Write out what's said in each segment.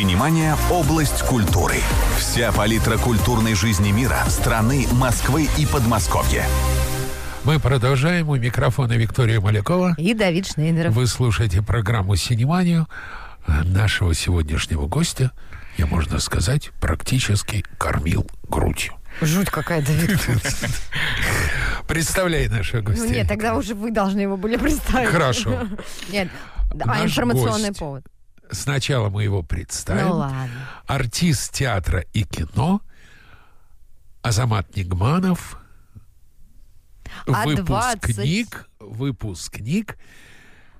Синемания – область культуры. Вся палитра культурной жизни мира, страны, Москвы и Подмосковья. Мы продолжаем. У микрофона Виктория Малякова. И Давид Шнейдеров. Вы слушаете программу «Синеманию». Нашего сегодняшнего гостя, я, можно сказать, практически кормил грудью. Жуть какая, Давид. Представляй нашего гостя. Ну нет, тогда уже вы должны его были представить. Хорошо. Нет, а информационный повод. Сначала мы его представим. Ну ладно. Артист театра и кино Азамат Нигманов. А Выпускник, выпускник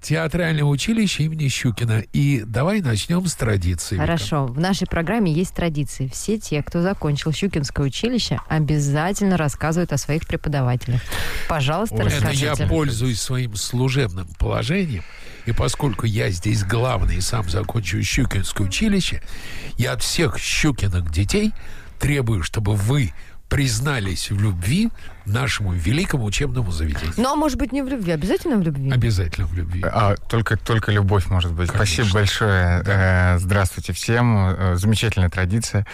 театрального училища имени Щукина. И давай начнем с традиции. Вика. Хорошо. В нашей программе есть традиции. Все те, кто закончил Щукинское училище, обязательно рассказывают о своих преподавателях. Пожалуйста, Это расскажите. я пользуюсь своим служебным положением. И поскольку я здесь главный и сам закончил Щукинское училище, я от всех Щукиных детей требую, чтобы вы признались в любви нашему великому учебному заведению. Ну, а может быть, не в любви, обязательно в любви? Обязательно в любви. А, только, только любовь может быть. Конечно. Спасибо большое. Э, Здравствуйте всем. Э, Замечательная традиция.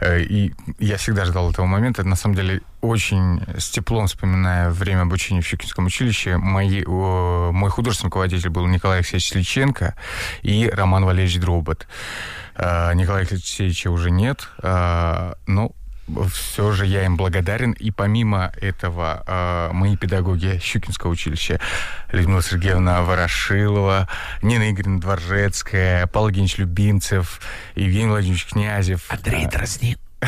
Э, И я всегда ждал этого момента. На самом деле, очень с теплом вспоминаю время обучения в Щукинском училище. Мои, о, мой художественный руководитель был Николай Алексеевич Сличенко и Роман Валерьевич Дробот. Николая Алексеевича уже нет, но все же я им благодарен. И помимо этого, э, мои педагоги Щукинского училища, Людмила Сергеевна Ворошилова, Нина Игоревна Дворжецкая, Павел Евгеньевич Любимцев, Евгений Владимирович Князев. Андрей Дроздин.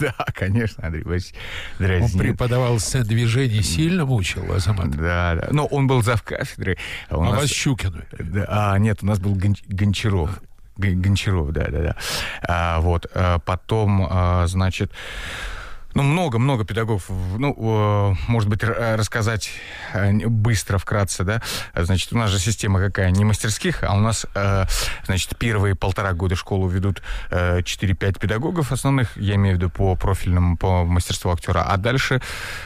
Да, конечно, Андрей Васильевич Он Дразнин. преподавал сцен движений, сильно мучил Азамат. Да, да. Но он был зав кафедры. А у нас- вас Щукину. Да, а, нет, у нас был Гон- Гончаров. Гончаров, да, да, да. А, вот. а, потом, а, значит, ну, много-много педагогов. Ну, может быть, рассказать э, быстро, вкратце, да. Значит, у нас же система какая? Не мастерских, а у нас, значит, первые полтора года школу ведут э, 4-5 педагогов основных, я имею в виду по профильному, по мастерству актера. А дальше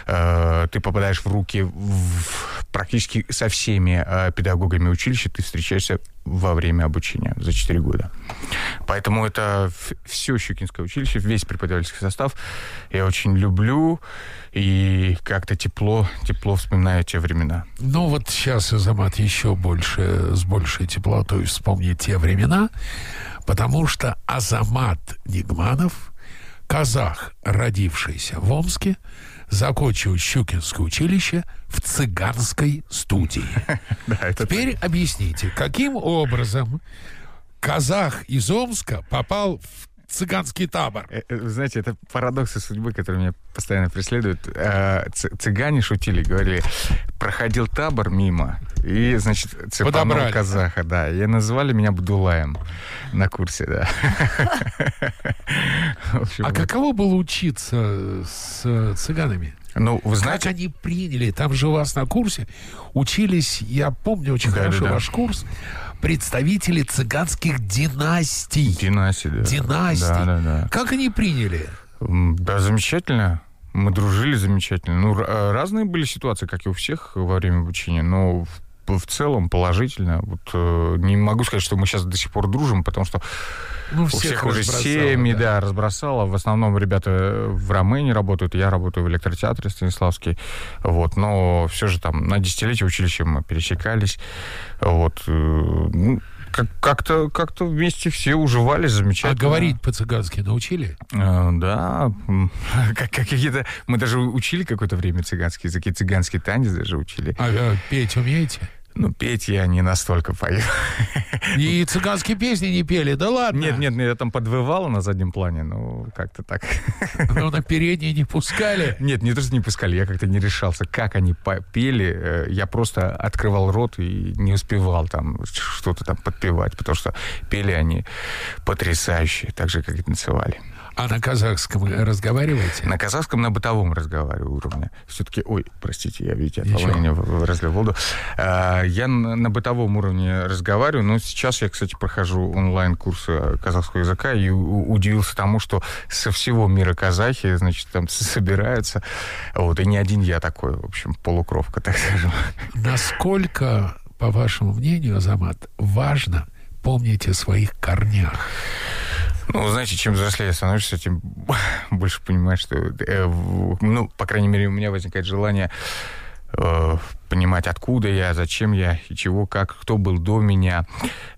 ты попадаешь в руки в- практически со всеми педагогами училища, ты встречаешься во время обучения за 4 года. Поэтому это все Щукинское училище, весь преподавательский состав я очень люблю и как-то тепло, тепло вспоминаю те времена. Ну вот сейчас Азамат еще больше, с большей теплотой вспомнит те времена, потому что Азамат Нигманов, казах, родившийся в Омске, закончил Щукинское училище в цыганской студии. Теперь объясните, каким образом казах из Омска попал в цыганский табор? Э, э, знаете, это парадоксы судьбы, которые меня постоянно преследуют. Э, цы- Цыгане шутили, говорили, проходил табор мимо, и, значит, цепанул казаха, да. И назвали меня Бдулаем на курсе, да. А каково было учиться с цыганами? Ну, вы Как знаете, они приняли? Там же у вас на курсе учились, я помню очень Да, хорошо да, да. ваш курс, представители цыганских династий. династия. да. Династий. Да, да, да. Как они приняли? Да, замечательно. Мы дружили замечательно. Ну, разные были ситуации, как и у всех во время обучения, но в, в целом положительно. Вот э, не могу сказать, что мы сейчас до сих пор дружим, потому что Ну, у всех уже разбросало, семьи, да. да. разбросало. В основном ребята в Ромэне работают, я работаю в электротеатре Станиславский. Вот, но все же там на десятилетие училища мы пересекались. Вот, э, ну, как- как-то как вместе все уживались А замечательно. говорить по-цыгански научили? Э, Да, как, как какие-то... Мы даже учили какое-то время цыганский язык, и цыганский танец даже учили. А э, петь умеете? Ну, петь я не настолько пою. И цыганские песни не пели, да ладно? Нет, нет, я там подвывал на заднем плане, ну, как-то так. Ну, на передние не пускали. Нет, не то, что не пускали, я как-то не решался, как они пели. Э, Я просто открывал рот и не успевал там что-то там подпевать, потому что пели они потрясающе, так же, как и танцевали. А на казахском разговариваете? На казахском, на бытовом разговариваю уровне. Все-таки, ой, простите, я, видите, от волнения разлил воду. А, Я на, на бытовом уровне разговариваю, но сейчас я, кстати, прохожу онлайн-курсы казахского языка и удивился тому, что со всего мира казахи, значит, там собираются. Вот, и не один я такой, в общем, полукровка, так скажем. Насколько, по вашему мнению, Азамат, важно помнить о своих корнях? Ну, знаете, чем взрослее становишься, тем больше понимаешь, что... Э, ну, по крайней мере, у меня возникает желание э, понимать, откуда я, зачем я, и чего, как, кто был до меня.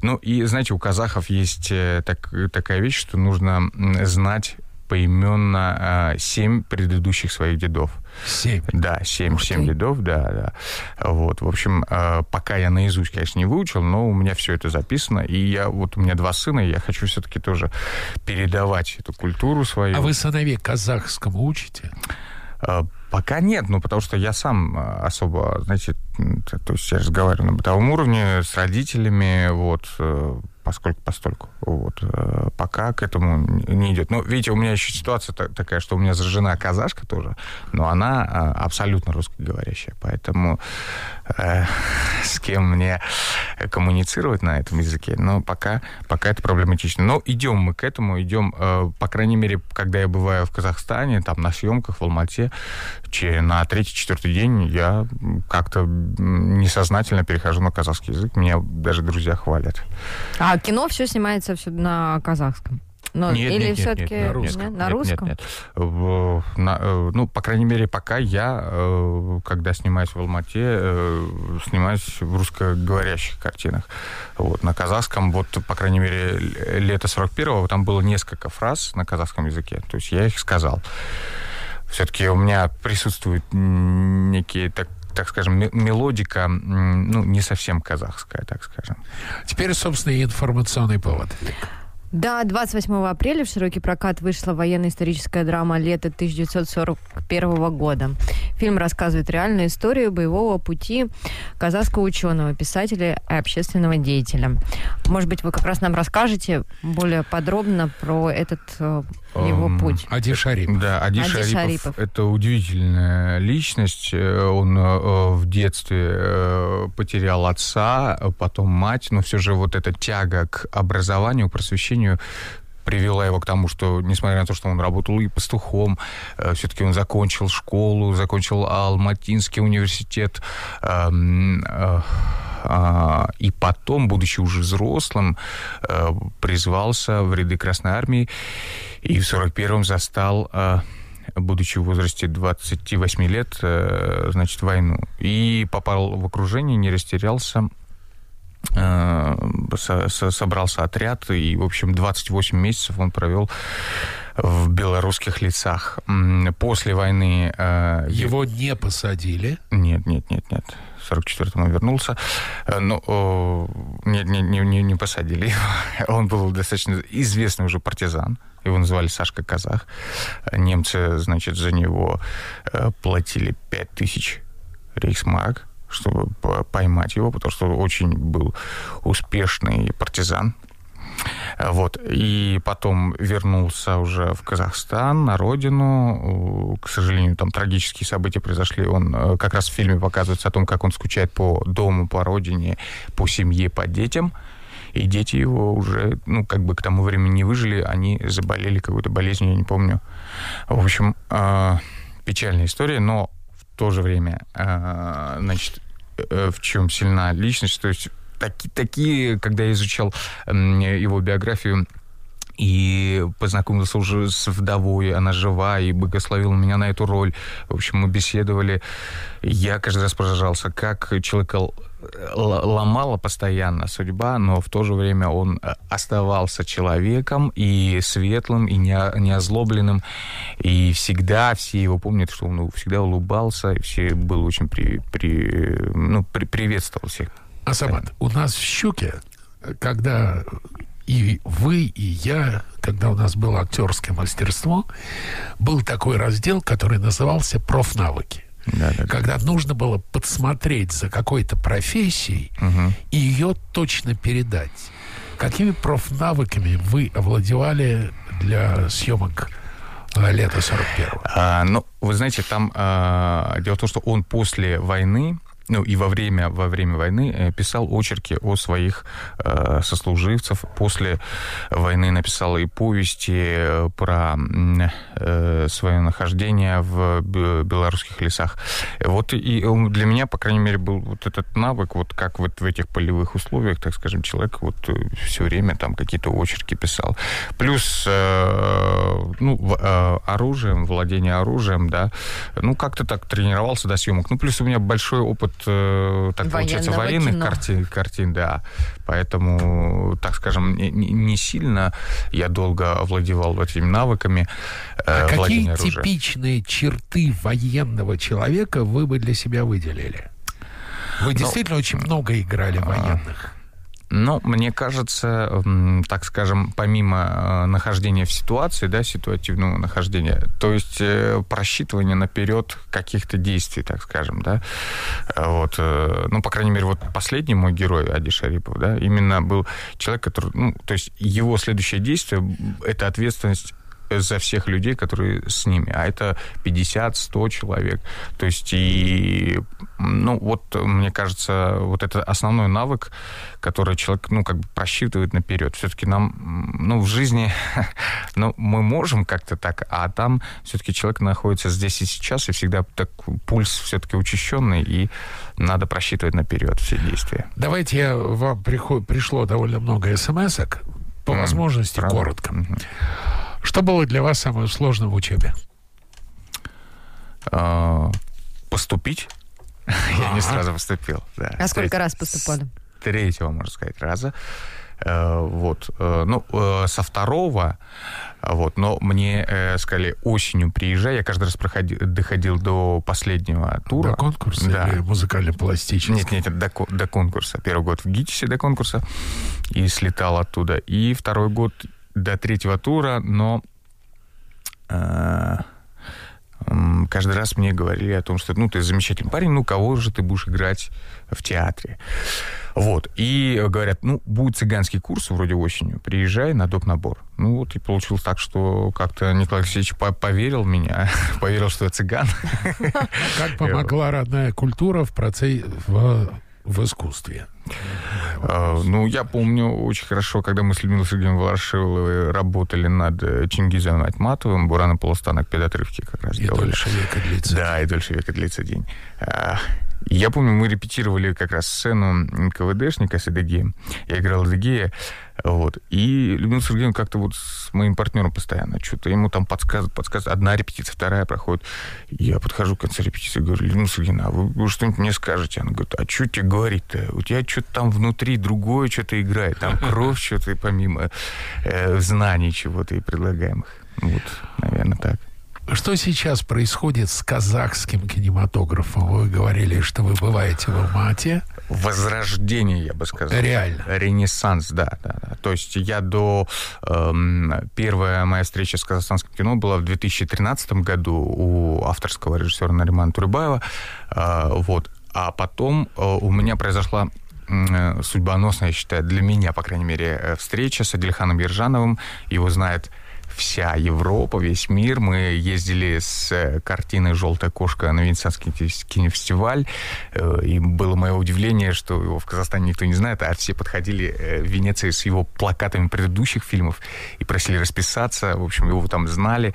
Ну, и, знаете, у казахов есть э, так, такая вещь, что нужно знать поименно э, семь предыдущих своих дедов. Семь? Да, семь, семь дедов, да, да. Вот, в общем, э, пока я наизусть, конечно, не выучил, но у меня все это записано, и я, вот у меня два сына, и я хочу все-таки тоже передавать эту культуру свою. А вы сыновей казахскому учите? Э, пока нет, ну, потому что я сам э, особо, знаете, то есть я разговариваю на бытовом уровне с родителями, вот, поскольку постольку. Вот. Э, пока к этому не идет. Но, видите, у меня еще ситуация такая, что у меня жена казашка тоже, но она а, абсолютно русскоговорящая, поэтому с кем мне коммуницировать на этом языке, но пока, пока это проблематично. Но идем мы к этому, идем, э, по крайней мере, когда я бываю в Казахстане, там на съемках в Алмате, на третий-четвертый день я как-то несознательно перехожу на казахский язык, меня даже друзья хвалят. А кино все снимается все на казахском? Но, нет, или нет, все-таки нет, на русском? Нет, на русском? Нет, нет. На, э, ну, по крайней мере, пока я, э, когда снимаюсь в Алмате, э, снимаюсь в русскоговорящих картинах. Вот, на казахском, вот, по крайней мере, лето 41-го, там было несколько фраз на казахском языке. То есть я их сказал. Все-таки у меня присутствуют некие так, так скажем, мелодика, ну, не совсем казахская, так скажем. Теперь, собственно, информационный повод. Да, 28 апреля в широкий прокат вышла военно-историческая драма «Лето 1941 года». Фильм рассказывает реальную историю боевого пути казахского ученого, писателя и общественного деятеля. Может быть, вы как раз нам расскажете более подробно про этот э, его um, путь. Ади Шарипов. Да, Ади, Ади Шарипов, Шарипов. Это удивительная личность. Э, он э, в детстве потерял отца, потом мать, но все же вот эта тяга к образованию, к просвещению привела его к тому, что, несмотря на то, что он работал и пастухом, э, все-таки он закончил школу, закончил Алматинский университет, эм, э, э, и потом, будучи уже взрослым, э, призвался в ряды Красной Армии и в 41-м застал э, будучи в возрасте 28 лет, э, значит, войну. И попал в окружение, не растерялся, собрался отряд, и, в общем, 28 месяцев он провел в белорусских лицах. После войны... Его не посадили? Нет, нет, нет, нет. В 44-м он вернулся. Э, но нет, не, не, не посадили. Он был достаточно известный уже партизан. Его называли Сашка Казах. Немцы, значит, за него платили 5000 рейхсмарк чтобы поймать его, потому что очень был успешный партизан. Вот. И потом вернулся уже в Казахстан, на родину. К сожалению, там трагические события произошли. Он э, как раз в фильме показывается о том, как он скучает по дому, по родине, по семье, по детям. И дети его уже, ну, как бы к тому времени не выжили, они заболели какой-то болезнью, я не помню. В общем, э, печальная история, но то же время, э, значит, в чем сильна личность, то есть таки, такие, когда я изучал его биографию, и познакомился уже с вдовой, она жива, и благословила меня на эту роль. В общем, мы беседовали. Я каждый раз поражался, как человека ломала постоянно судьба, но в то же время он э, оставался человеком и светлым, и не, не озлобленным. И всегда все его помнят, что он всегда улыбался, и все был очень при, при, ну, при, приветствовал всех. Асамат, у нас в «Щуке», когда и вы, и я, когда у нас было актерское мастерство, был такой раздел, который назывался «Профнавыки». Да, да, когда да. нужно было подсмотреть за какой-то профессией угу. и ее точно передать. Какими профнавыками вы овладевали для съемок лета 41-го? А, ну, вы знаете, там а, дело в том, что он после войны ну и во время, во время войны э, писал очерки о своих э, сослуживцев. После войны написал и повести э, про э, свое нахождение в белорусских лесах. Вот и для меня, по крайней мере, был вот этот навык, вот как вот в этих полевых условиях, так скажем, человек вот э, все время там какие-то очерки писал. Плюс, э, ну, э, оружием, владение оружием, да, ну, как-то так тренировался до съемок. Ну, плюс у меня большой опыт э, так получается, военных картин, картин, да. Поэтому, так скажем, не, не сильно я долго овладевал этими навыками. Э, а какие типичные черты военного человека вы бы для себя выделили? Вы ну, действительно очень много играли а, военных. Ну, мне кажется, так скажем, помимо э, нахождения в ситуации, да, ситуативного нахождения, то есть э, просчитывание наперед каких-то действий, так скажем, да, э, вот, ну, по крайней мере, вот последний мой герой, Ади Шарипов, да, именно был человек, который, ну, то есть его следующее действие — это ответственность за всех людей, которые с ними. А это 50-100 человек. То есть и, ну, вот, мне кажется, вот это основной навык, который человек, ну, как бы просчитывает наперед. Все-таки нам, ну, в жизни, ну, мы можем как-то так, а там все-таки человек находится здесь и сейчас, и всегда так пульс все-таки учащенный, и надо просчитывать наперед все действия. Давайте я, вам приход, пришло довольно много смс-ок, по mm, возможности правда? коротко. Mm-hmm. Что было для вас самое сложное в учебе? А, поступить. Я не сразу поступил. А сколько раз поступали? Третьего, можно сказать, раза. Э, вот. Э, ну, э, со второго, вот, но мне сказали, осенью приезжай. Я каждый раз проходил, доходил до последнего тура. До конкурса да. или музыкально-пластического? Нет, нет, до, до конкурса. Первый год в ГИТИСе до конкурса и слетал оттуда. И второй год до третьего тура, но э, каждый раз мне говорили о том, что ну ты замечательный парень, ну кого же ты будешь играть в театре. Вот. И говорят, ну, будет цыганский курс вроде осенью, приезжай на доп. набор. Ну вот и получилось так, что как-то Николай Алексеевич поверил в меня, поверил, что я цыган. Как помогла родная культура в процессе в искусстве? А, ну, я помню очень хорошо, когда мы с Людмилой Сергеевной Ворошиловой работали над э, Чингизом Айтматовым, Бурана Полустанок перед как раз И делали. дольше века длится. Да, и дольше века длится день. А, я помню, мы репетировали как раз сцену КВДшника с Эдегеем. Я играл Эдегея, вот. И Людмила Сергеевна как-то вот с моим партнером постоянно что-то ему там подсказывает, подсказывает. Одна репетиция, вторая проходит. Я подхожу к концу репетиции говорю, Людмила Сергеевна, а вы, вы что-нибудь мне скажете? Она говорит, а что тебе говорить-то? У тебя что-то там внутри другое что-то играет. Там кровь что-то помимо э, знаний чего-то и предлагаемых. Вот, наверное, так. Что сейчас происходит с казахским кинематографом? Вы говорили, что вы бываете в Алмате. Возрождение, я бы сказал. Реально. Ренессанс, да. да, да. То есть я до... Эм, первая моя встреча с казахстанским кино была в 2013 году у авторского режиссера Наримана Турибаева. Э, вот. А потом э, у меня произошла э, судьбоносная, я считаю, для меня, по крайней мере, э, встреча с Адильханом Ержановым. Его знает вся Европа, весь мир. Мы ездили с э, картиной «Желтая кошка» на Венецианский кинофестиваль. Э, и было мое удивление, что его в Казахстане никто не знает, а все подходили э, в Венеции с его плакатами предыдущих фильмов и просили расписаться. В общем, его там знали.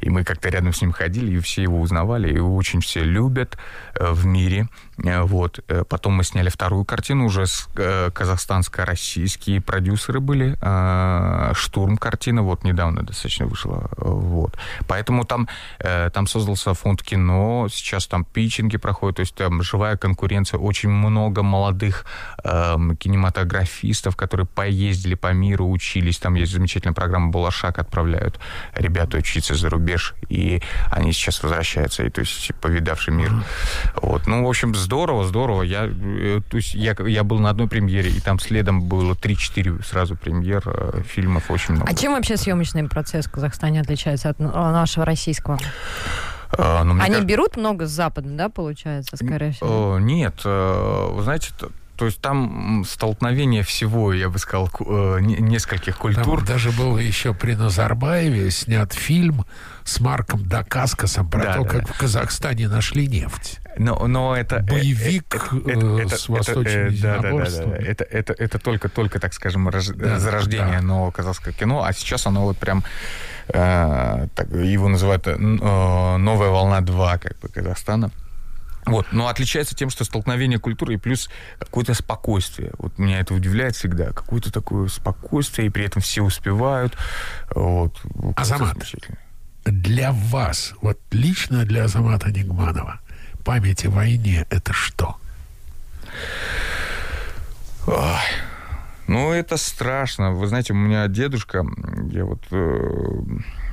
И мы как-то рядом с ним ходили, и все его узнавали. И очень все любят в мире. Вот. Потом мы сняли вторую картину уже с казахстанско-российские продюсеры были. «Штурм» картина, вот недавно достаточно вышла. Вот. Поэтому там, э, там создался фонд кино, сейчас там питчинги проходят, то есть там живая конкуренция, очень много молодых э, кинематографистов, которые поездили по миру, учились, там есть замечательная программа «Балашак», отправляют ребят учиться за рубеж, и они сейчас возвращаются, и то есть повидавший мир. Вот. Ну, в общем, здорово, здорово. Я, э, то есть я, я был на одной премьере, и там следом было 3-4 сразу премьер э, фильмов, очень много. А чем вообще съемочный процесс в Казахстане отличается от нашего российского? А, ну, Они кажется... берут много с Запада, да, получается, скорее всего? Нет, э, вы знаете, то есть там столкновение всего, я бы сказал, э, нескольких культур. Там даже был еще при Назарбаеве снят фильм с Марком Дакаскасом про да, то, да. как в Казахстане нашли нефть. Но, но это... Э, Боевик это, это, с восточным это, да, да, да, да. Это, это, это только, только, так скажем, раз, да, зарождение да. нового казахского кино, а сейчас оно вот прям... Э, так, его называют э, «Новая волна 2» как бы Казахстана. Вот, но отличается тем, что столкновение культуры и плюс какое-то спокойствие. Вот меня это удивляет всегда. Какое-то такое спокойствие, и при этом все успевают. Вот. Азамат, для вас, вот лично для Азамата Нигманова, память о войне – это что? Ой. Ну, это страшно. Вы знаете, у меня дедушка, я вот э,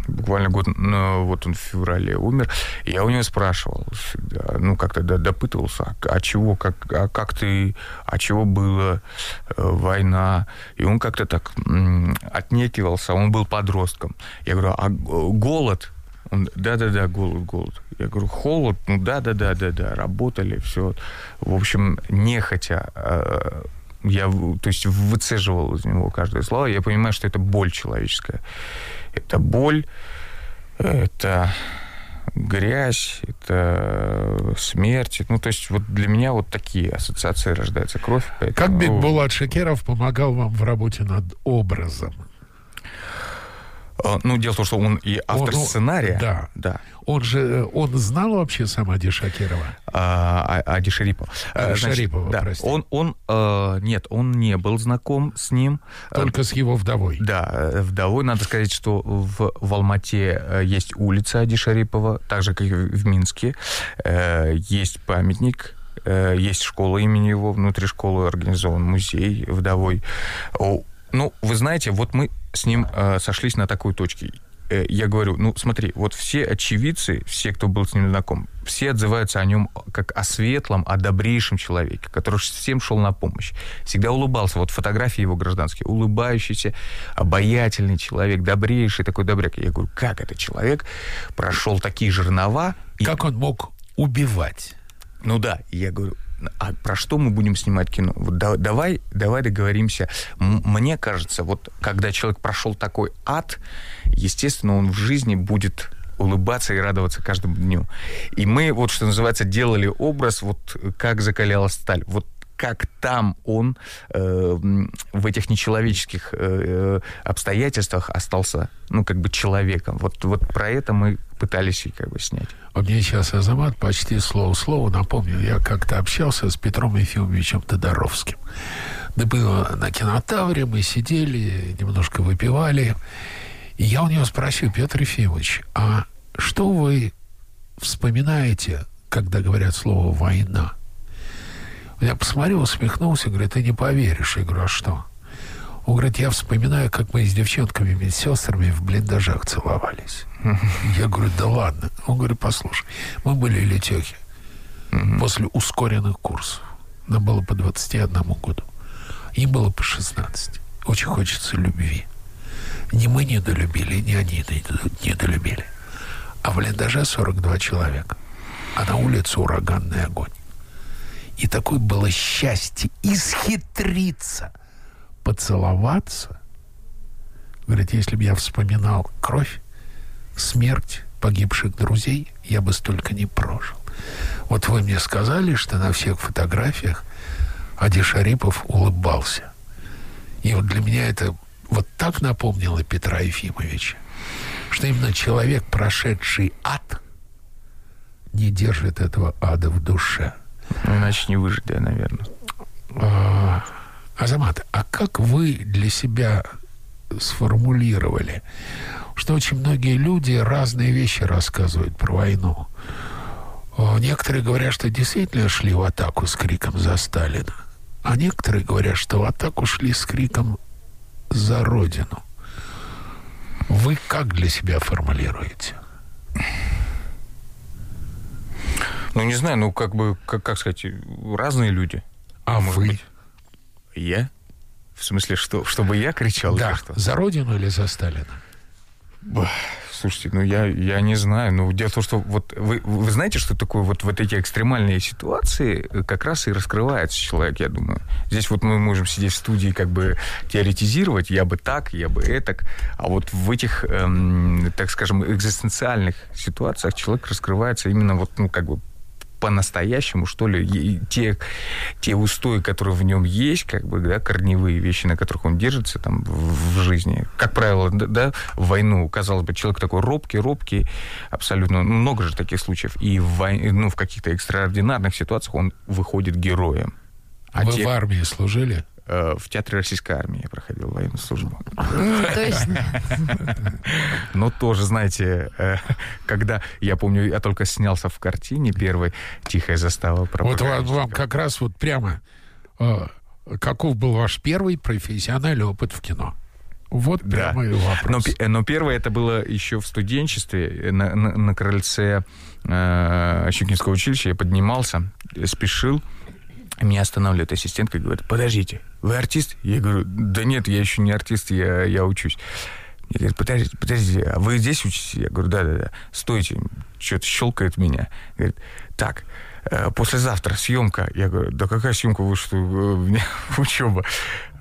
буквально год, ну, вот он в феврале умер, я у него спрашивал всегда, ну, как-то допытывался, а, а чего, как, а как ты, а чего было э, война? И он как-то так м, отнекивался, он был подростком. Я говорю, а голод? Он, да-да-да, голод, голод. Я говорю, холод? Ну, да-да-да-да-да, работали, все. В общем, нехотя э, я, то есть, выцеживал из него каждое слово. Я понимаю, что это боль человеческая. Это боль, это грязь, это смерть. Ну, то есть вот для меня вот такие ассоциации рождаются. Кровь. Поэтому... Как Бекбулат Шакеров помогал вам в работе над образом? А, ну, дело в том, что он и автор он, сценария. Да. да. Он же, он знал вообще сам Ади Шакирова? А, а, Ади Шарипова. А, Значит, Шарипова, да. прости. Он, он э, нет, он не был знаком с ним. Только с его вдовой? Да, э, вдовой. Надо сказать, что в, в Алмате есть улица Ади Шарипова, так же, как и в Минске. Э, есть памятник есть школа имени его, внутри школы организован музей вдовой. Ну, вы знаете, вот мы с ним э, сошлись на такой точке. Э, я говорю, ну, смотри, вот все очевидцы, все, кто был с ним знаком, все отзываются о нем как о светлом, о добрейшем человеке, который всем шел на помощь. Всегда улыбался. Вот фотографии его гражданские. Улыбающийся, обаятельный человек, добрейший такой добряк. Я говорю, как этот человек прошел такие жернова? Как он мог убивать? Ну да, я говорю, а про что мы будем снимать кино? Вот да, давай, давай договоримся. Мне кажется, вот когда человек прошел такой ад, естественно, он в жизни будет улыбаться и радоваться каждому дню. И мы, вот что называется, делали образ, вот как закалялась сталь. Вот как там он э, в этих нечеловеческих э, обстоятельствах остался, ну, как бы человеком. Вот, вот про это мы пытались как бы снять. Вот мне сейчас Азамат почти слово слово напомнил. Я как-то общался с Петром Ефимовичем Тодоровским. Да было на кинотавре, мы сидели, немножко выпивали. И я у него спросил, Петр Ефимович, а что вы вспоминаете, когда говорят слово «война»? Я посмотрел, усмехнулся, говорит, ты не поверишь. Я говорю, а что? Он говорит, я вспоминаю, как мы с девчонками, медсестрами в блиндажах целовались. Я говорю, да ладно. Он говорит, послушай, мы были летехи после ускоренных курсов. Нам было по 21 году. Им было по 16. Очень хочется любви. Не мы не они недолюбили. А в блиндаже 42 человека. А на улице ураганный огонь. И такое было счастье исхитриться, поцеловаться. Говорит, если бы я вспоминал кровь, смерть погибших друзей, я бы столько не прожил. Вот вы мне сказали, что на всех фотографиях Ади Шарипов улыбался. И вот для меня это вот так напомнило Петра Ефимовича, что именно человек, прошедший ад, не держит этого ада в душе. Иначе не выжить, да, наверное. А, Азамат, а как вы для себя сформулировали, что очень многие люди разные вещи рассказывают про войну? А, некоторые говорят, что действительно шли в атаку с криком «За Сталина», а некоторые говорят, что в атаку шли с криком «За Родину». Вы как для себя формулируете? Ну, не знаю, ну, как бы, как, как сказать, разные люди. А Может вы? Быть. Я? В смысле, что, чтобы я кричал? Да, что? за Родину или за Сталина? Слушайте, ну я, я не знаю. Ну, дело в том, что вот вы, вы знаете, что такое вот, вот эти экстремальные ситуации как раз и раскрывается человек, я думаю. Здесь вот мы можем сидеть в студии как бы теоретизировать, я бы так, я бы этак. А вот в этих, эм, так скажем, экзистенциальных ситуациях человек раскрывается именно вот, ну, как бы по-настоящему, что ли, те, те устои, которые в нем есть, как бы, да, корневые вещи, на которых он держится там в, в жизни. Как правило, да, в войну, казалось бы, человек такой робкий, робкий, абсолютно, ну, много же таких случаев. И в, вой... ну, в каких-то экстраординарных ситуациях он выходит героем. А Вы те... в армии служили? Э, в театре российской армии я проходил военную службу. То есть... Но тоже, знаете, э, когда, я помню, я только снялся в картине первой «Тихая застава». Вот вам как раз вот прямо э, каков был ваш первый профессиональный опыт в кино? Вот прямо да. и вопрос. Но, но первое это было еще в студенчестве на, на, на крыльце э, Щукинского училища. Я поднимался, спешил. Меня останавливает ассистентка и говорит, подождите, вы артист? Я говорю, да нет, я еще не артист, я, я учусь. Мне говорит, подождите, подождите, а вы здесь учитесь? Я говорю, да-да-да, стойте, что-то щелкает меня. Говорит, так, Э, послезавтра съемка. Я говорю, да какая съемка, вы что, у меня учеба.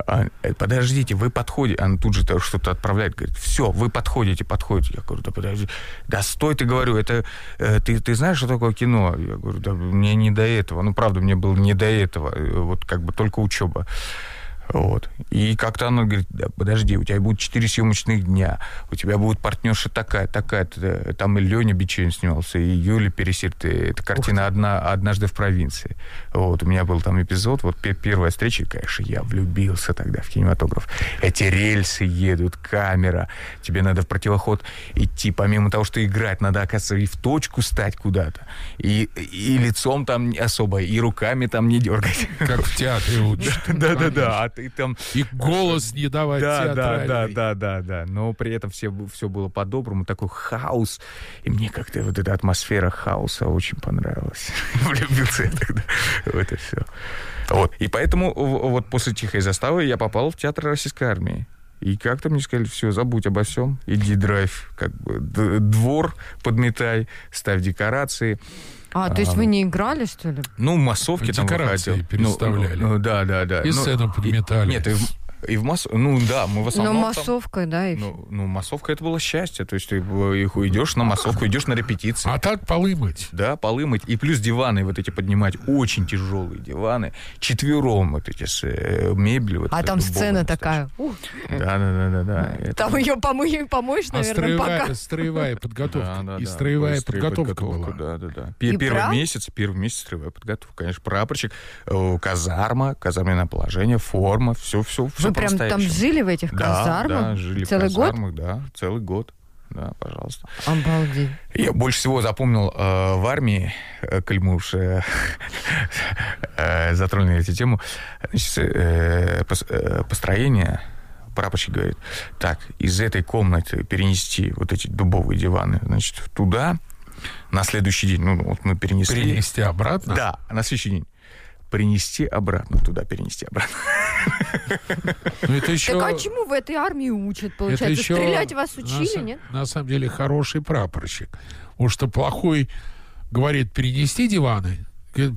А, э, подождите, вы подходите. Она тут же что-то отправляет, говорит, все, вы подходите, подходите. Я говорю, да подожди, да стой, ты говорю, это, э, ты, ты знаешь, что такое кино? Я говорю, да мне не до этого. Ну, правда, мне было не до этого. Вот как бы только учеба. Вот. И как-то она говорит, да, подожди, у тебя будет 4 съемочных дня, у тебя будет партнерша такая, такая. Там и Леня Бичевин снимался, и Юля Пересерт. Это картина одна, «Однажды в провинции». Вот. У меня был там эпизод, вот первая встреча, конечно, я влюбился тогда в кинематограф. Эти рельсы едут, камера, тебе надо в противоход идти. Помимо того, что играть, надо, оказывается, и в точку стать куда-то. И, и лицом там особо, и руками там не дергать. Как в театре учат. Да-да-да и там... И голос не давать да, да, да, да, да, да. Но при этом все, все было по-доброму, такой хаос. И мне как-то вот эта атмосфера хаоса очень понравилась. Влюбился я тогда в это все. Вот. И поэтому вот после «Тихой заставы» я попал в театр российской армии. И как-то мне сказали, все, забудь обо всем, иди драйв, как бы двор подметай, ставь декорации. А, то есть а, вы не играли, что ли? Ну, массовки там выходил. переставляли. Ну, ну, да, да, да. И ну, сцену подметали. Нет, и и в масс... Ну да, мы в основном... Ну, массовка, там... да. И... Ну, ну, массовка это было счастье. То есть ты идешь на массовку, идешь на репетиции. А так полы мыть. Да, полы мыть. И плюс диваны вот эти поднимать. Очень тяжелые диваны. Четвером вот эти с э, мебелью. Вот а там сцена такая. Да, да, да, да, да. Там это... ее помой, помоешь, наверное, а строевая, пока. строевая подготовка. Да, да, и строевая подготовка, подготовка была. Да, да, да. Первый прав? месяц, первый месяц строевая подготовка. Конечно, прапорщик, э, казарма, казарменное положение, форма, все, все, все Вы прям там жили в этих казармах? Да, жили целый в казармах, год? да, целый год. Да, пожалуйста. Обалдеть. Я больше всего запомнил э, в армии, э, коль мы уж э, э, затронули эту тему, значит, э, э, построение прапорщик говорит, так, из этой комнаты перенести вот эти дубовые диваны, значит, туда, на следующий день, ну, вот мы перенесли. Перенести обратно? Да, на следующий день принести обратно, туда перенести обратно. Ну, это еще... Так а чему в этой армии учат, получается? Это еще... Стрелять вас учили, на, нет? На самом деле хороший прапорщик. Потому что плохой говорит перенести диваны,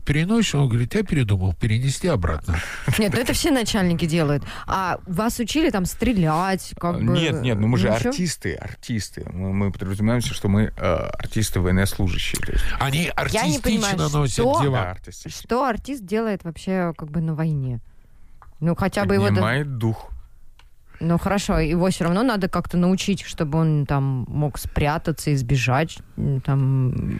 переносишь, он говорит, я передумал, перенести обратно. Нет, ну это все начальники делают. А вас учили там стрелять? Как бы... Нет, нет, ну мы же Ничего? артисты, артисты. Мы, мы подразумеваемся, что мы э, артисты военнослужащие. Есть... Они артистично я не понимаю, носят что, дела. Да, что артист делает вообще как бы на войне? Ну хотя бы его... Поднимает дух. Ну хорошо, его все равно надо как-то научить, чтобы он там мог спрятаться, избежать, там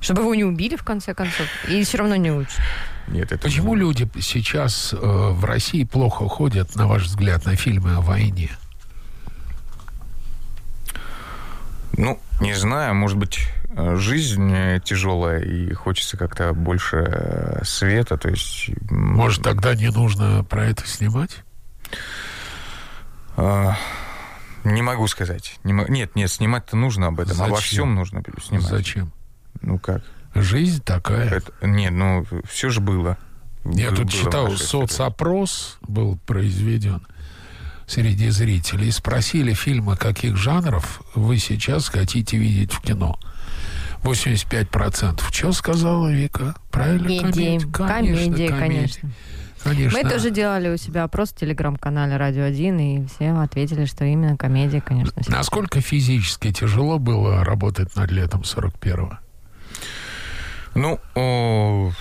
чтобы его не убили, в конце концов, и все равно не учат. Нет, это Почему люди сейчас э, в России плохо ходят, на ваш взгляд, на фильмы о войне? Ну, не знаю, может быть, жизнь тяжелая, и хочется как-то больше э, света, то есть... Может, тогда не нужно про это снимать? А, не могу сказать. Не, нет, нет, снимать-то нужно об этом, Зачем? обо всем нужно снимать. Зачем? Ну как? Жизнь такая. Это, нет, ну все же было. Я тут читал, соцопрос был произведен среди зрителей. Спросили фильмы, каких жанров вы сейчас хотите видеть в кино. 85%. Что сказала Вика? Правильно? Комедии. Комедия, комедия, конечно. конечно. Конечно. Мы тоже делали у себя опрос в телеграм-канале «Радио 1», и все ответили, что именно комедия, конечно. Насколько физически тяжело было работать над летом 41-го? Ну, о,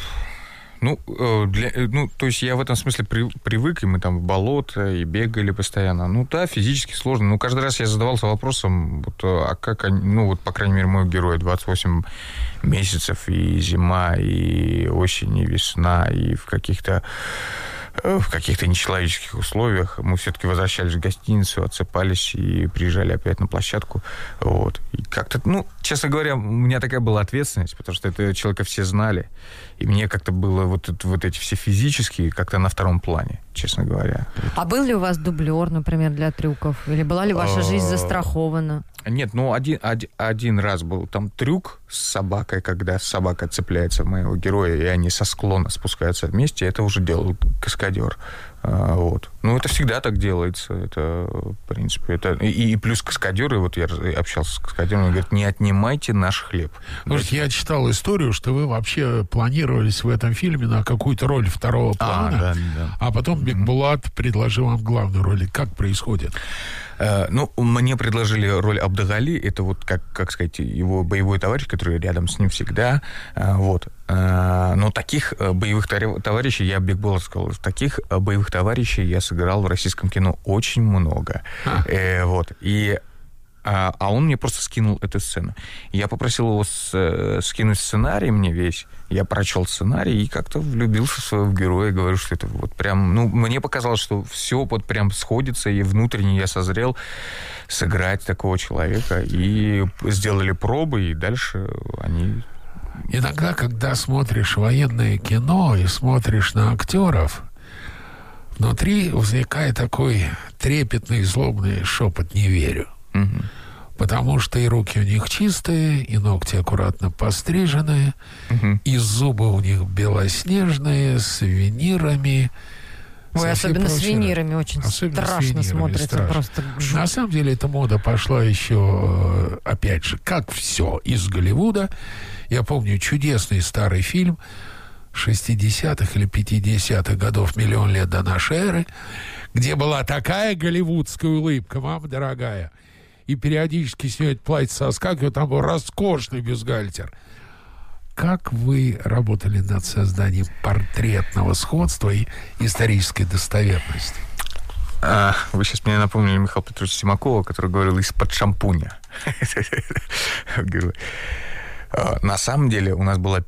ну, э, для, э, ну, то есть я в этом смысле при, привык, и мы там в болото, и бегали постоянно. Ну да, физически сложно. Ну, каждый раз я задавался вопросом, вот, э, а как они, ну, вот, по крайней мере, мой герой 28 месяцев, и зима, и осень, и весна, и в каких-то в каких-то нечеловеческих условиях. Мы все-таки возвращались в гостиницу, отсыпались и приезжали опять на площадку. Вот. И как-то, ну, честно говоря, у меня такая была ответственность, потому что это человека все знали. И мне как-то было вот, вот эти все физические как-то на втором плане, честно говоря. А был ли у вас дублер, например, для трюков? Или была ли ваша жизнь а, застрахована? Нет, ну один, один, один раз был там трюк с собакой, когда собака цепляется в моего героя, и они со склона спускаются вместе. Это уже делал каскадер. А, вот. Ну, это всегда так делается. Это, в принципе, это... И, и плюс каскадеры, вот я общался с каскадером, он говорит, не отнимайте наш хлеб. Может, я читал историю, что вы вообще планировались в этом фильме на какую-то роль второго а, плана, а, да, да. а потом Бекбулат предложил вам главную роль. Как происходит? Э, ну, мне предложили роль Абдагали, это вот, как, как сказать, его боевой товарищ, который рядом с ним всегда, э, вот. Э, но таких боевых товарищей, я Бекбола сказал, таких боевых товарищей я сыграл в российском кино очень много. А. Вот. И а, а он мне просто скинул эту сцену. Я попросил его с, э, скинуть сценарий мне весь. Я прочел сценарий и как-то влюбился в своего героя. Говорю, что это вот прям... Ну, мне показалось, что все вот прям сходится, и внутренне я созрел сыграть такого человека. И сделали пробы, и дальше они... Иногда, когда смотришь военное кино и смотришь на актеров, внутри возникает такой трепетный, злобный шепот «не верю». Угу. Потому что и руки у них чистые, и ногти аккуратно постриженные, угу. и зубы у них белоснежные, с винирами. Ой, особенно прочее. с винирами очень особенно страшно винирами, смотрится. Страшно. Просто На самом деле эта мода пошла еще, э, опять же, как все, из Голливуда. Я помню чудесный старый фильм 60-х или 50-х годов, миллион лет до нашей эры, где была такая голливудская улыбка, мама дорогая – и периодически снимает платье соскакивает, там был роскошный бюстгальтер. Как вы работали над созданием портретного сходства и исторической достоверности? А, вы сейчас мне напомнили Михаила Петровича Симакова, который говорил из-под шампуня. А, на самом деле у нас была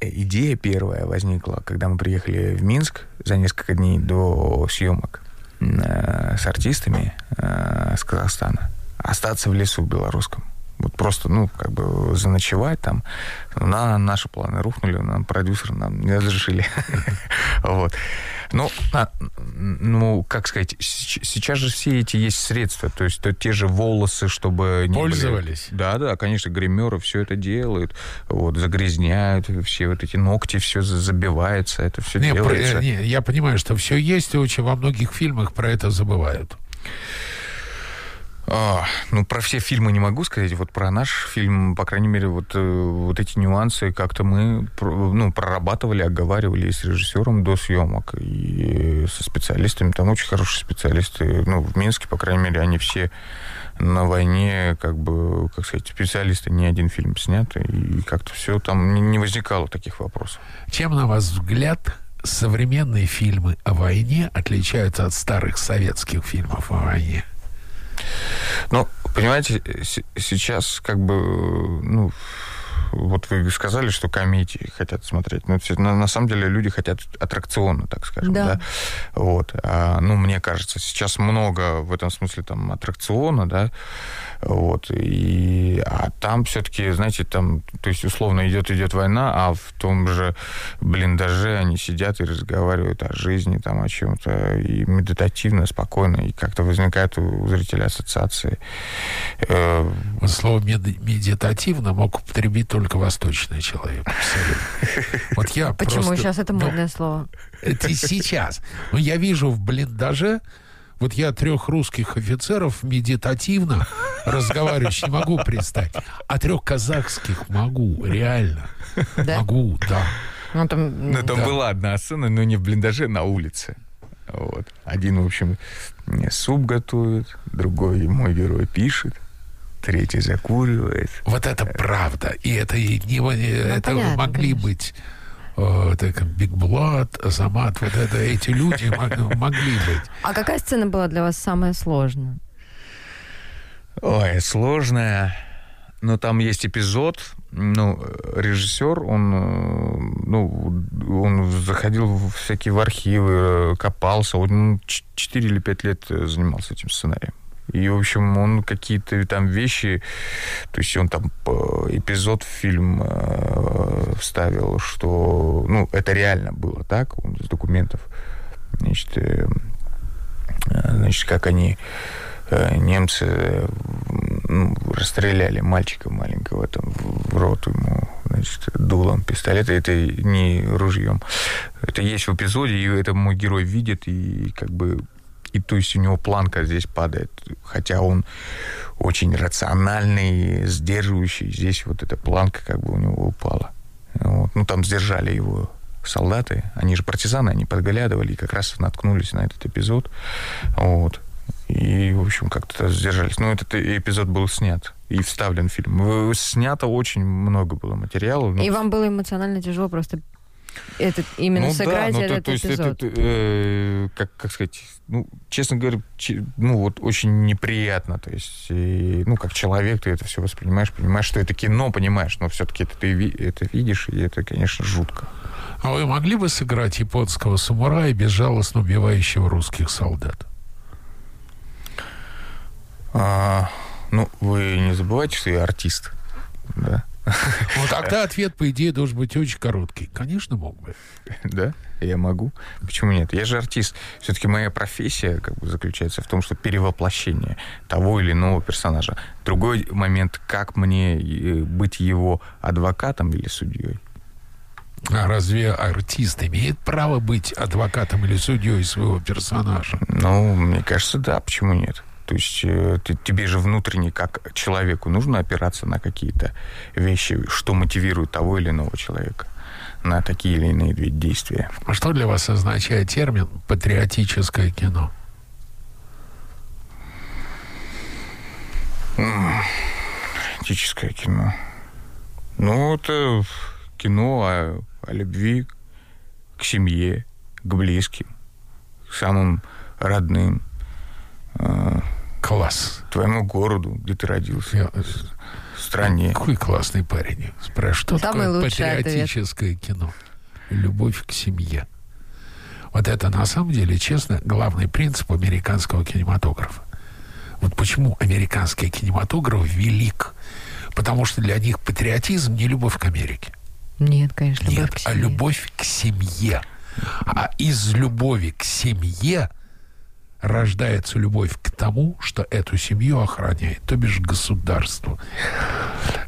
идея первая возникла, когда мы приехали в Минск за несколько дней до съемок э, с артистами э, с Казахстана остаться в лесу белорусском. Вот просто, ну, как бы заночевать там. На наши планы рухнули, нам продюсер нам не разрешили. Вот. Ну, ну, как сказать, сейчас же все эти есть средства, то есть то, те же волосы, чтобы... Не Пользовались? Да, да, конечно, гримеры все это делают, вот, загрязняют, все вот эти ногти, все забивается, это все не, делается. Про, не, я понимаю, что все есть, и очень во многих фильмах про это забывают. А, ну, про все фильмы не могу сказать. Вот про наш фильм, по крайней мере, вот, э, вот эти нюансы как-то мы ну, прорабатывали, оговаривали и с режиссером до съемок, и со специалистами. Там очень хорошие специалисты. Ну, в Минске, по крайней мере, они все на войне, как бы, как сказать, специалисты, не один фильм снят, и как-то все там не возникало таких вопросов. Чем, на ваш взгляд, современные фильмы о войне отличаются от старых советских фильмов о войне? Ну, понимаете, сейчас как бы, ну, вот вы сказали, что комедии хотят смотреть. Но на, на самом деле люди хотят аттракциона, так скажем, да. да? Вот. А, ну, мне кажется, сейчас много в этом смысле там аттракциона, да, вот. И, а там все-таки, знаете, там, то есть условно идет идет война, а в том же блиндаже они сидят и разговаривают о жизни, там, о чем-то, и медитативно, спокойно, и как-то возникает у зрителя ассоциации. Э, слово медитативно мог употребить только восточный человек. Вот я Почему просто, сейчас это ну, модное ну, слово? Это сейчас. Но я вижу в блиндаже вот я трех русских офицеров медитативно разговаривающих не могу представить. А трех казахских могу, реально. Да? Могу, да. Ну, там, ну, там да. была одна сцена, но не в блиндаже, на улице. Вот. Один, в общем, мне суп готовит, другой мой герой пишет. третий закуривает. Вот это правда. И это, не, Ну, это понятно, могли конечно. быть э, так, Биг Блад, Азамат, вот это, эти люди мог- могли быть. А какая сцена была для вас самая сложная? Ой, сложная. Но там есть эпизод, ну, режиссер, он, э, ну, он заходил в всякие в архивы, э, копался, он ну, ч- 4 или 5 лет э, занимался этим сценарием. И, в общем, он какие-то там вещи, то есть он там э, эпизод в фильм э, вставил, что, ну, это реально было так, из документов. Значит, э, значит, как они э, немцы ну, расстреляли мальчика маленького там в рот ему значит, дулом пистолета. Это не ружьем. Это есть в эпизоде, и это мой герой видит, и как бы и то есть у него планка здесь падает, хотя он очень рациональный, сдерживающий. Здесь вот эта планка как бы у него упала. Вот. Ну, там сдержали его солдаты. Они же партизаны, они подглядывали и как раз наткнулись на этот эпизод. Вот. И, в общем, как-то сдержались. Но этот эпизод был снят и вставлен в фильм. Э, Снято очень много было материала. Ну, И вам было эмоционально тяжело просто этот, именно ну сыграть да, ну, то- этот то, есть эпизод? это, э, как, как сказать, ну, честно говоря, че- ну, вот очень неприятно, то есть, и, ну, как человек ты это все воспринимаешь, понимаешь, что это кино, понимаешь, но все-таки это ты это видишь, и это, конечно, жутко. А вы могли бы сыграть японского самурая, безжалостно убивающего русских солдат? А, ну, вы не забывайте, что я артист, да? Ну, тогда ответ, по идее, должен быть очень короткий. Конечно, мог бы. Да, я могу. Почему нет? Я же артист. Все-таки моя профессия как бы заключается в том, что перевоплощение того или иного персонажа. Другой момент, как мне э, быть его адвокатом или судьей. А разве артист имеет право быть адвокатом или судьей своего персонажа? Ну, мне кажется, да, почему нет? То есть э, ты- тебе же внутренне, как человеку, нужно опираться на какие-то вещи, что мотивирует того или иного человека на такие или иные действия. А что для вас означает термин «патриотическое кино»? Романтическое кино. Ну, это кино о, о любви к семье, к близким, к самым родным, э, Класс. твоему городу, где ты родился, Я- стране. Какой классный парень. Спрашиваю, что Самый такое лучший ответ. патриотическое кино? Любовь к семье. Вот это на самом деле, честно, главный принцип американского кинематографа. Вот почему американский кинематограф велик. Потому что для них патриотизм не любовь к Америке. Нет, конечно, любовь Нет, к а семье. любовь к семье. А из любови к семье рождается любовь к тому, что эту семью охраняет, то бишь государству.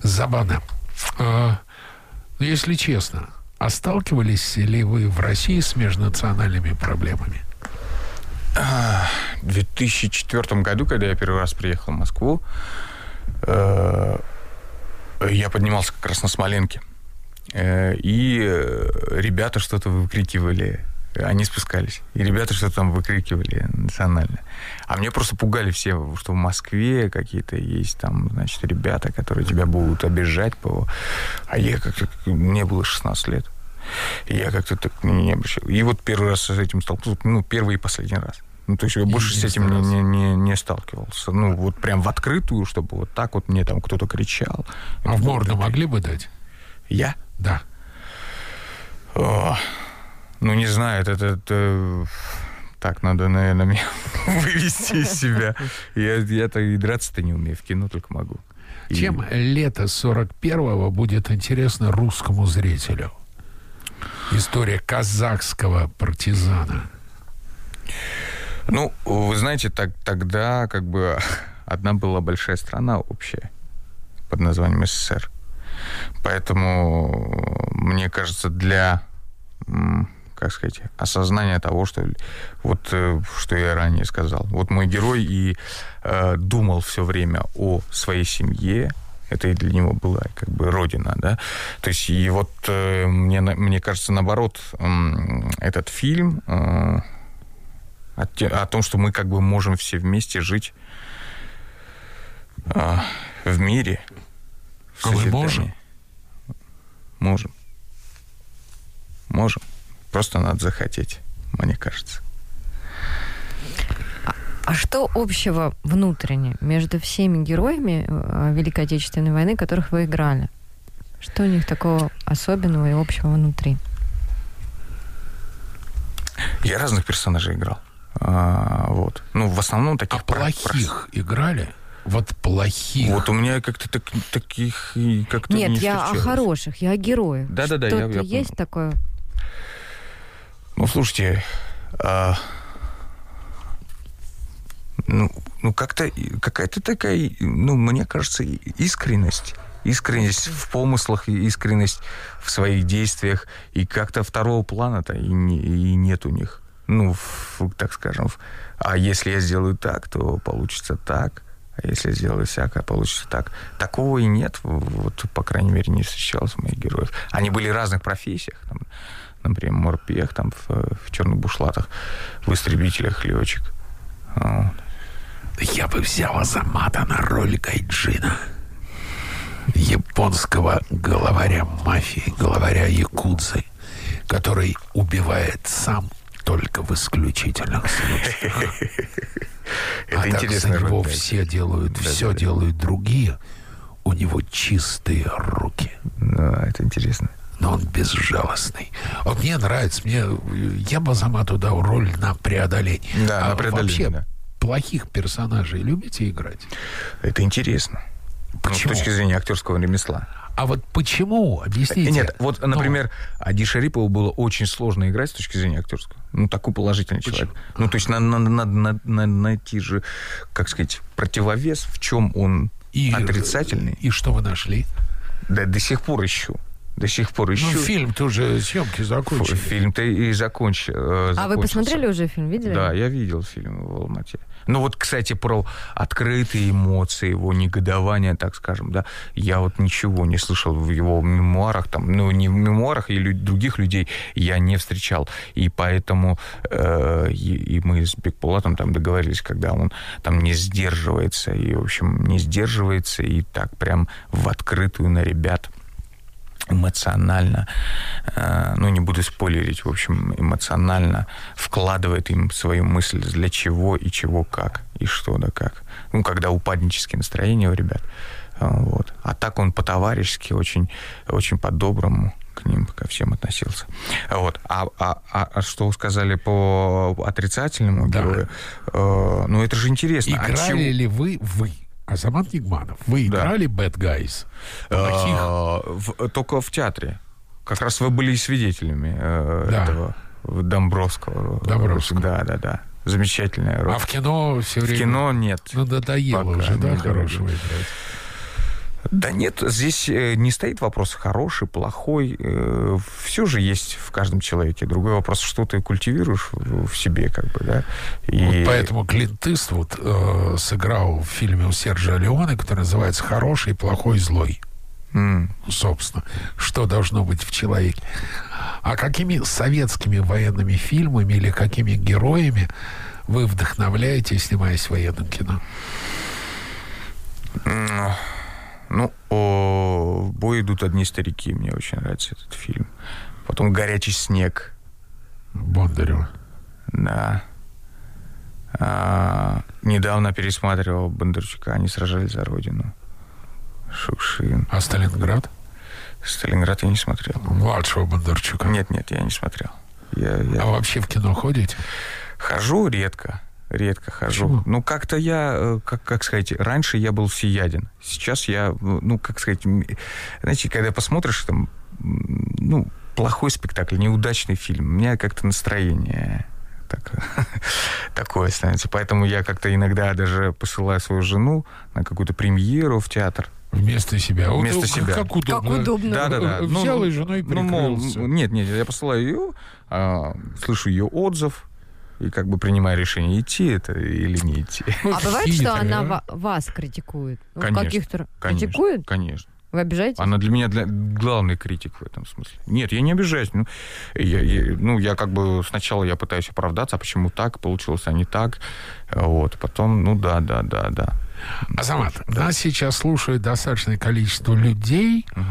Забавно. А, если честно, а сталкивались ли вы в России с межнациональными проблемами? В 2004 году, когда я первый раз приехал в Москву, э, я поднимался как раз на Смоленке. Э, И э, ребята что-то выкрикивали. Они спускались. И ребята что-то там выкрикивали национально. А мне просто пугали все, что в Москве какие-то есть там, значит, ребята, которые тебя будут обижать. По... А я как-то... Мне было 16 лет. И я как-то так не обращал. И вот первый раз с этим столкнулся. Ну, первый и последний раз. Ну, то есть я больше с этим не, не, не, не сталкивался. Ну, вот прям в открытую, чтобы вот так вот мне там кто-то кричал. А в морду могли бы дать? Я? Да. О, ну, не знаю, это, это, это- Так, надо, наверное, меня вывести из себя. Я, я-то и драться-то не умею, в кино только могу. И- Чем лето 41-го будет интересно русскому зрителю? История казахского партизана. Ну, вы знаете, так, тогда как бы одна была большая страна общая под названием СССР. Поэтому, мне кажется, для, как сказать, осознания того, что вот э, что я ранее сказал. Вот мой герой и э, думал все время о своей семье, это и для него была как бы родина, да. То есть и вот э, мне, мне кажется, наоборот, м, этот фильм э, о, те- о том, что мы как бы можем все вместе жить а, в мире. В а мы можем? Можем. Можем. Просто надо захотеть, мне кажется. А, а что общего внутренне между всеми героями э, Великой Отечественной войны, которых вы играли? Что у них такого особенного и общего внутри? Я разных персонажей играл. А, вот. Ну, в основном таких... А плохих про... играли? Вот плохих. Вот у меня как-то так, таких как-то Нет, не я о хороших, я о героях. Да-да-да. Что-то я, я есть такое? Ну, слушайте, а, ну, ну как-то какая-то такая, ну, мне кажется, искренность искренность в помыслах, искренность в своих действиях, и как-то второго плана-то и, не, и нет у них. Ну, в, так скажем, а если я сделаю так, то получится так, а если я сделаю всякое, получится так. Такого и нет, вот, по крайней мере, не встречалось моих героев. Они были разных профессиях, там, например, морпех, там, в, в черных бушлатах, в истребителях летчик. Вот. Я бы взял Азамата на роль Гайджина японского главаря мафии, главаря якудзы, который убивает сам только в исключительных случаях. Это а так за него все делают, все делают другие. У него чистые руки. Ну, это интересно. Но он безжалостный. Вот мне нравится, мне я бы Азамату дал роль на преодоление. Да, а на преодоление. Вообще, да. плохих персонажей любите играть? Это интересно. Почему? Ну, с точки зрения актерского ремесла. А вот почему? Объясните. Нет, вот, ну. например. Ади Шарипову было очень сложно играть с точки зрения актерского. Ну, такой положительный почему? человек. Ну, то есть надо, надо, надо, надо найти же, как сказать, противовес, в чем он и, отрицательный. И что вы нашли? Да до сих пор ищу. До сих пор ищу. Ну, фильм тоже съемки закончили. Фильм-то и закончил. Э, а вы посмотрели уже фильм, видели? Да, я видел фильм в Алмате. Ну вот, кстати, про открытые эмоции, его негодование, так скажем, да, я вот ничего не слышал в его мемуарах, там, ну, не в мемуарах, и других людей я не встречал. И поэтому э, и, и мы с Бекпулатом там договорились, когда он там не сдерживается, и, в общем, не сдерживается, и так прям в открытую на ребят эмоционально, э, ну, не буду спойлерить, в общем, эмоционально вкладывает им свою мысль, для чего и чего как, и что да как. Ну, когда упаднические настроения у ребят. Э, вот. А так он по-товарищески, очень, очень по-доброму к ним ко всем относился. Вот. А, а, а, а что сказали по отрицательному да. герою? Э, ну, это же интересно. А Играли а чего... ли вы, вы, Азамат Нигманов, вы да. играли Bad Guys? А, только в театре. Как раз вы были свидетелями э, да. этого Домбровского. Домбровского. Да, да, да. Замечательная роль. А в кино все время... В кино нет. Ну, надоело Пока уже, да, хорошего играть? Да нет, здесь э, не стоит вопрос хороший, плохой. Э, Все же есть в каждом человеке. Другой вопрос, что ты культивируешь в себе, как бы, да. И... Вот поэтому Клинт Иствуд э, сыграл в фильме у Сержа Леоне, который называется «Хороший, плохой, злой». Mm. Собственно, что должно быть в человеке. А какими советскими военными фильмами или какими героями вы вдохновляете, снимаясь в военном кино? Mm. Ну, о, в бой идут одни старики. Мне очень нравится этот фильм. Потом «Горячий снег». Бондарева. Да. А, недавно пересматривал Бондарчука. Они сражались за родину. Шукшин. А Сталинград? Сталинград я не смотрел. Младшего Бондарчука? Нет, нет, я не смотрел. Я, я... А вообще в кино ходите? Хожу редко редко хожу. Почему? Ну, как-то я, э, как, как сказать, раньше я был всеяден. Сейчас я, ну, как сказать, знаете, когда посмотришь там, ну, плохой спектакль, неудачный фильм, у меня как-то настроение так, такое становится. Поэтому я как-то иногда даже посылаю свою жену на какую-то премьеру в театр. Вместо себя. Вместо вот, себя. Как удобно. Как удобно. Да, да, да. Взял ну, и женой прикрылся. Ну, нет, нет, я посылаю ее, а, слышу ее отзыв, и как бы принимая решение, идти это или не идти. А бывает, что она вас критикует? Конечно. Каких-то критикует? Конечно. Вы обижаетесь? Она для меня для... главный критик в этом смысле. Нет, я не обижаюсь. Ну я, я, ну, я как бы сначала я пытаюсь оправдаться, а почему так получилось, а не так. Вот. Потом, ну да, да, да, да. Азамат, да. нас сейчас слушает достаточное количество людей, угу.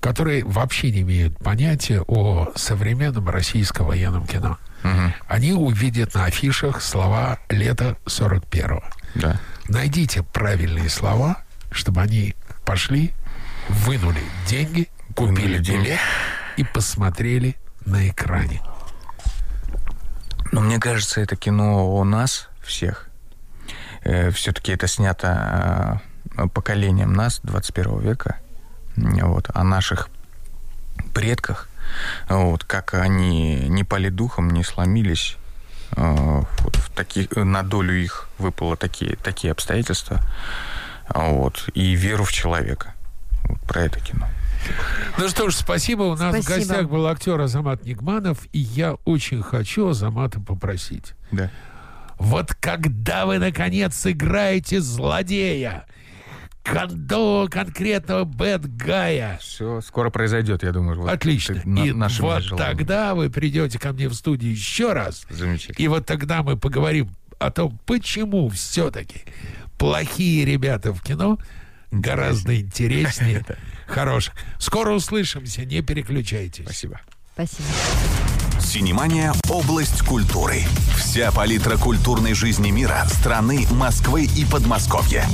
которые вообще не имеют понятия о современном российском военном кино. Угу. Они увидят на афишах слова «Лето 41-го». Да. Найдите правильные слова, чтобы они пошли, вынули деньги, купили билет и посмотрели на экране. Но мне кажется, это кино о нас всех. Э, все-таки это снято э, поколением нас 21 века, вот, о наших предках, вот, как они не пали духом, не сломились, э, вот, в таких, на долю их выпало такие, такие обстоятельства, вот, и веру в человека. Вот про это кино. Ну что ж, спасибо. У нас спасибо. в гостях был актер Азамат Нигманов, и я очень хочу Азамата попросить. Да. Вот когда вы, наконец, сыграете злодея, кондо конкретного бэт-гая. Все скоро произойдет, я думаю. Вот Отлично. И вот тогда вы придете ко мне в студию еще раз. Замечательно. И вот тогда мы поговорим о том, почему все-таки плохие ребята в кино гораздо интереснее хороших. Скоро услышимся, не переключайтесь. Спасибо. Спасибо. Синемания – область культуры. Вся палитра культурной жизни мира, страны, Москвы и Подмосковья.